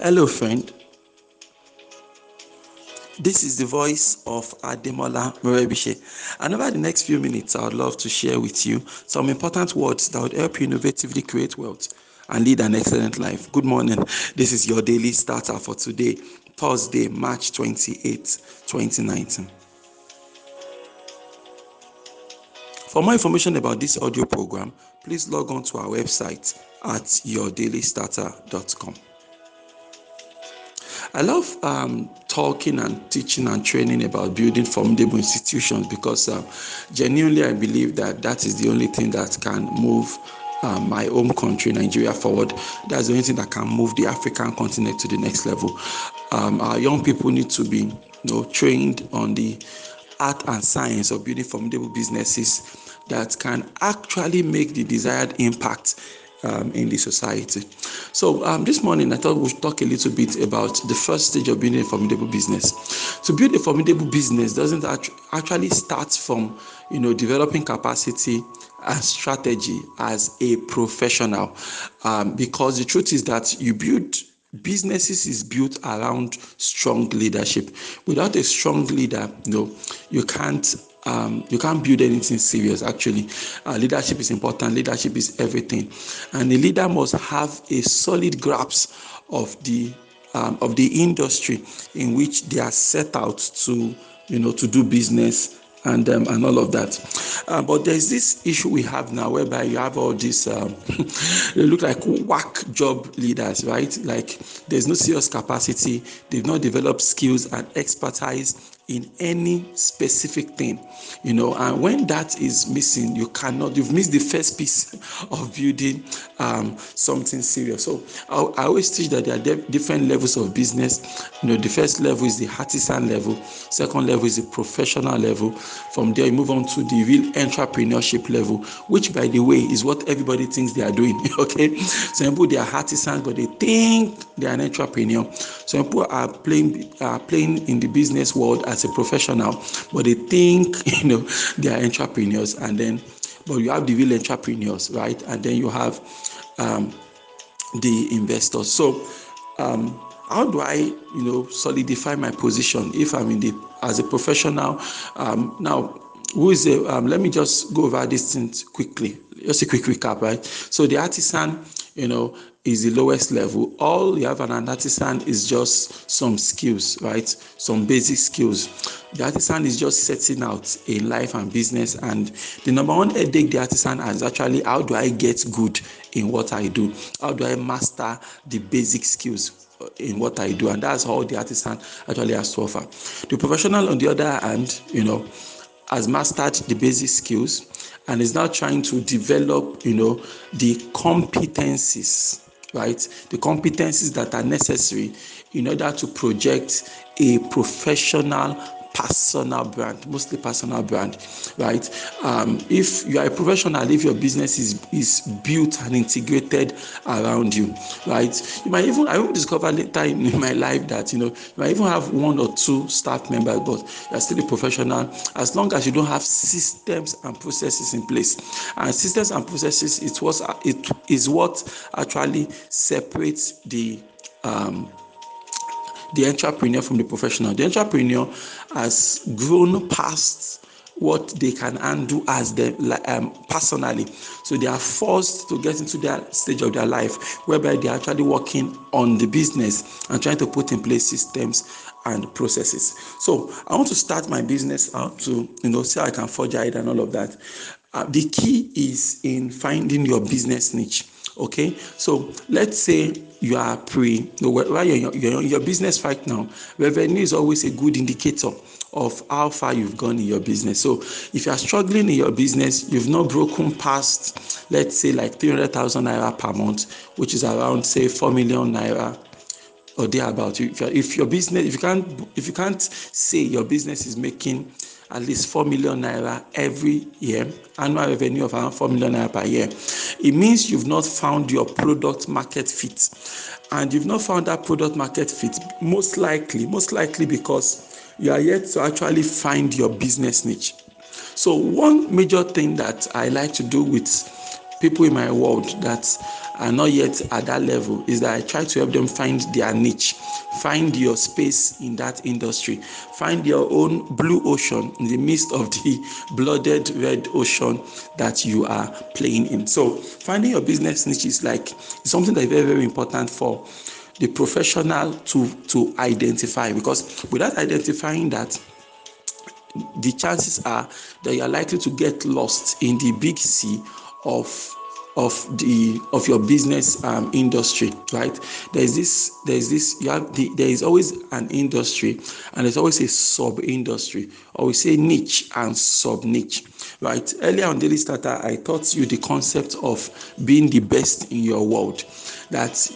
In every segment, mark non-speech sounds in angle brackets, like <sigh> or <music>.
Hello, friend. This is the voice of Ademola Morebise. And over the next few minutes, I would love to share with you some important words that would help you innovatively create wealth and lead an excellent life. Good morning. This is your daily starter for today, Thursday, March 28, 2019. For more information about this audio program, please log on to our website at yourdailystarter.com. I love um, talking and teaching and training about building formidable institutions because um, genuinely I believe that that is the only thing that can move um, my home country, Nigeria, forward. That's the only thing that can move the African continent to the next level. Um, our young people need to be you know, trained on the art and science of building formidable businesses that can actually make the desired impact um, in the society. So um, this morning, I thought we should talk a little bit about the first stage of building a formidable business. To build a formidable business doesn't actually start from you know developing capacity and strategy as a professional, um, because the truth is that you build businesses is built around strong leadership. Without a strong leader, you know, you can't um, you can't build anything serious actually. Uh, leadership is important. Leadership is everything. And the leader must have a solid grasp of the um, of the industry in which they are set out to you know to do business and um, and all of that. Uh, but there's this issue we have now whereby you have all these um, <laughs> they look like whack job leaders, right? Like there's no serious capacity, they've not developed skills and expertise in any specific thing you know and when that is missing you cannot you've missed the first piece <laughs> of building um, something serious. So I, I, always teach that there are de- different levels of business. You know the first level is the artisan level second level is the professional level. From there you move on to the real entrepreneurship level which by the way is what everybody thinks they are doing <laughs> okay? Some people they are artisans but they think they are an entrepreneur. Some people are playing are playing in the business world as as a professional, but they think <laughs> you know they are entrepreneurs, and then but you have the real entrepreneurs, right? And then you have um, the investors. So um, how do I, you know, solidify my position if I'm in the as a professional? Um, now, who is the? Um, let me just go over these things quickly. Just a quick recap, right? So the artisan, you know, is the lowest level. All you have an artisan is just some skills, right? Some basic skills. The artisan is just setting out in life and business. And the number one headache the artisan has actually how do I get good in what I do? How do I master the basic skills? in what I do, and that's all the artisan actually has to offer. The professional, on the other hand, you know, has mastered the basic skills and is now trying to develop, you know, the competencies right? The competencies that are necessary in order to project a professional personal brand, mostly personal brand, right? Um, if you are a professional, if your business is is built and integrated around you, right? You might even I will discover later in, my life that you know you might even have one or two staff members, but you're still a professional as long as you don't have systems and processes in place. And systems and processes it was it is what actually separates the um, the entrepreneur from the professional. The entrepreneur has grown past what they can undo as them um, personally. So they are forced to get into that stage of their life whereby they are actually working on the business and trying to put in place systems and processes. So I want to start my business out to you know see how I can forge ahead and all of that. Uh, the key is in finding your business niche okay so let's say you are pre you're, you're your business right now revenue is always a good indicator of how far you've gone in your business so if you are struggling in your business you've not broken past let's say like 300000 naira per month which is around say 4 million naira or thereabout if, if your business if you can't if you can't say your business is making at least 4 million naira every year, annual revenue of around 4 million naira per year. It means you've not found your product market fit. And you've not found that product market fit, most likely, most likely because you are yet to actually find your business niche. So, one major thing that I like to do with people in my world that are not yet at that level is that I try to help them find their niche, find your space in that industry, find your own blue ocean in the midst of the blooded red ocean that you are playing in. So, finding your business niche is like something that is very, very important for the professional to to identify because without identifying that the chances are that you are likely to get lost in the big sea of of the of your business um, industry right? There's this there's this you have the, there is always an industry and there's always a sub industry or we say niche and sub niche right? Earlier on daily starter i taught you the concept of being the best in your world that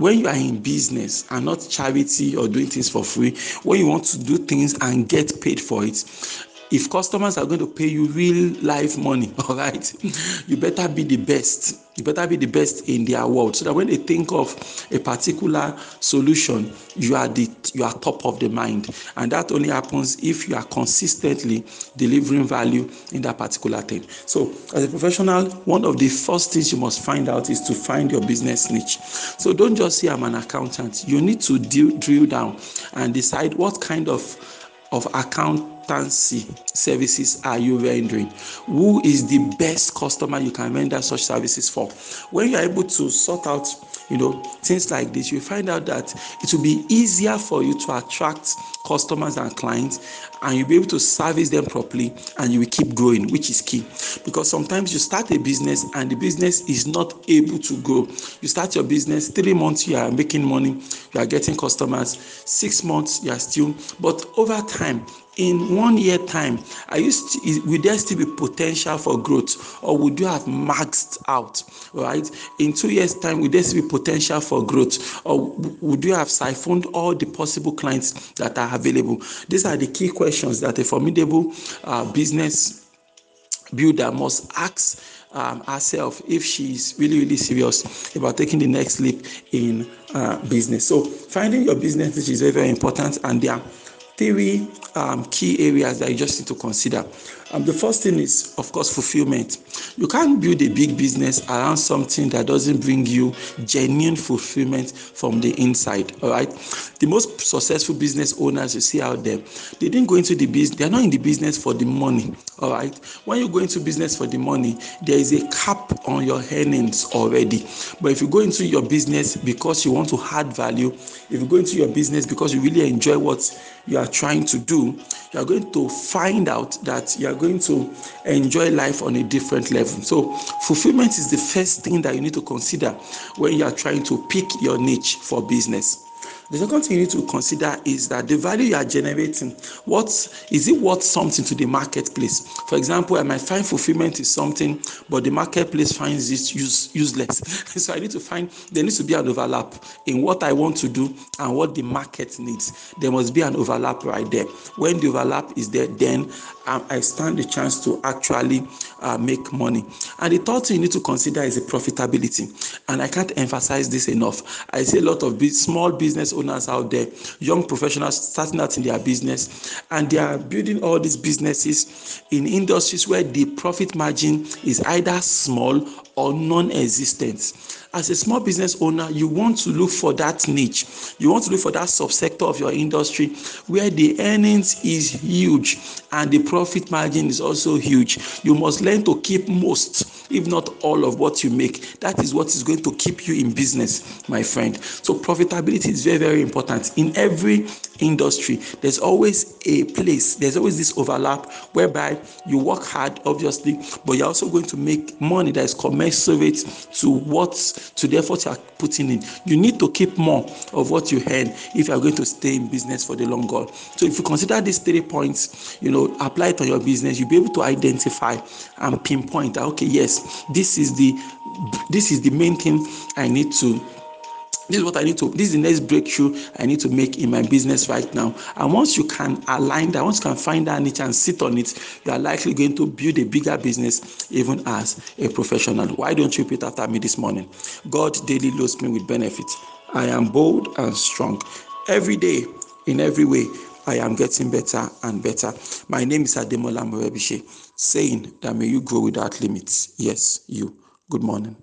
when you are in business and not charity or doing things for free when you want to do things and get paid for it if customers are going to pay you real life money <laughs> all right you better be the best. You better be the best in their world. So that when they think of a particular solution you are the you are top of the mind. And that only happens if you are consistently delivering value in that particular thing. So as a professional one of the first things you must find out is to find your business niche. So don't just say i'm an accountant. You need to deal, drill down and decide what kind of of accountancy services are you rendering? Who is the best customer you can render such services for? When you're able to sort out, you know, things like this, you find out that it will be easier for you to attract customers and clients and you'll be able to service them properly and you will keep growing which is key. Because sometimes you start a business and the business is not able to grow. You start your business three months you are making money you are getting customers six months you are still but over time in one year time are you st- will there still be potential for growth? Or would you have maxed out right? In two years time will there still be potential for growth? Or would you have siphoned all the possible clients that are available? These are the key questions that a formidable uh, business builder must ask um, herself if she's really really serious about taking the next leap in uh, business so finding your business which is very very important and there are three um, key areas that you just need to consider. Um, the first thing is, of course, fulfillment. You can't build a big business around something that doesn't bring you genuine fulfillment from the inside. All right. The most successful business owners you see out there, they didn't go into the business, they're not in the business for the money. All right. When you go into business for the money, there is a cap on your earnings already. But if you go into your business because you want to add value, if you go into your business because you really enjoy what you are trying to do, you are going to find out that you are going to enjoy life on a different level. So, fulfillment is the first thing that you need to consider when you are trying to pick your niche for business. The second thing you need to consider is that the value you are generating, what is it worth something to the marketplace? For example, I might find fulfillment is something, but the marketplace finds it use, useless. <laughs> so I need to find there needs to be an overlap in what I want to do and what the market needs. There must be an overlap right there. When the overlap is there, then um, I stand the chance to actually uh, make money. And the third thing you need to consider is the profitability. And I can't emphasize this enough. I see a lot of big, small business owners out there, young professionals starting out in their business, and they are building all these businesses in industries where the profit margin is either small or non-existent. As a small business owner you want to look for that niche. You want to look for that subsector of your industry where the earnings is huge and the profit margin is also huge. You must learn to keep most if not all of what you make that is what is going to keep you in business my friend. So profitability is very very important. In every industry there's always a place there's always this overlap whereby you work hard obviously but you're also going to make money that is commensurate to what to the effort you are putting in. You need to keep more of what you earn if you are going to stay in business for the long haul. So if you consider these three points you know apply it on your business you'll be able to identify and pinpoint okay yes this is the this is the main thing i need to this is what I need to, this is the next breakthrough I need to make in my business right now. And once you can align that, once you can find that niche and sit on it, you are likely going to build a bigger business even as a professional. Why don't you repeat after me this morning? God daily loads me with benefits. I am bold and strong. Every day, in every way, I am getting better and better. My name is Ademola Morebise, saying that may you grow without limits. Yes, you. Good morning.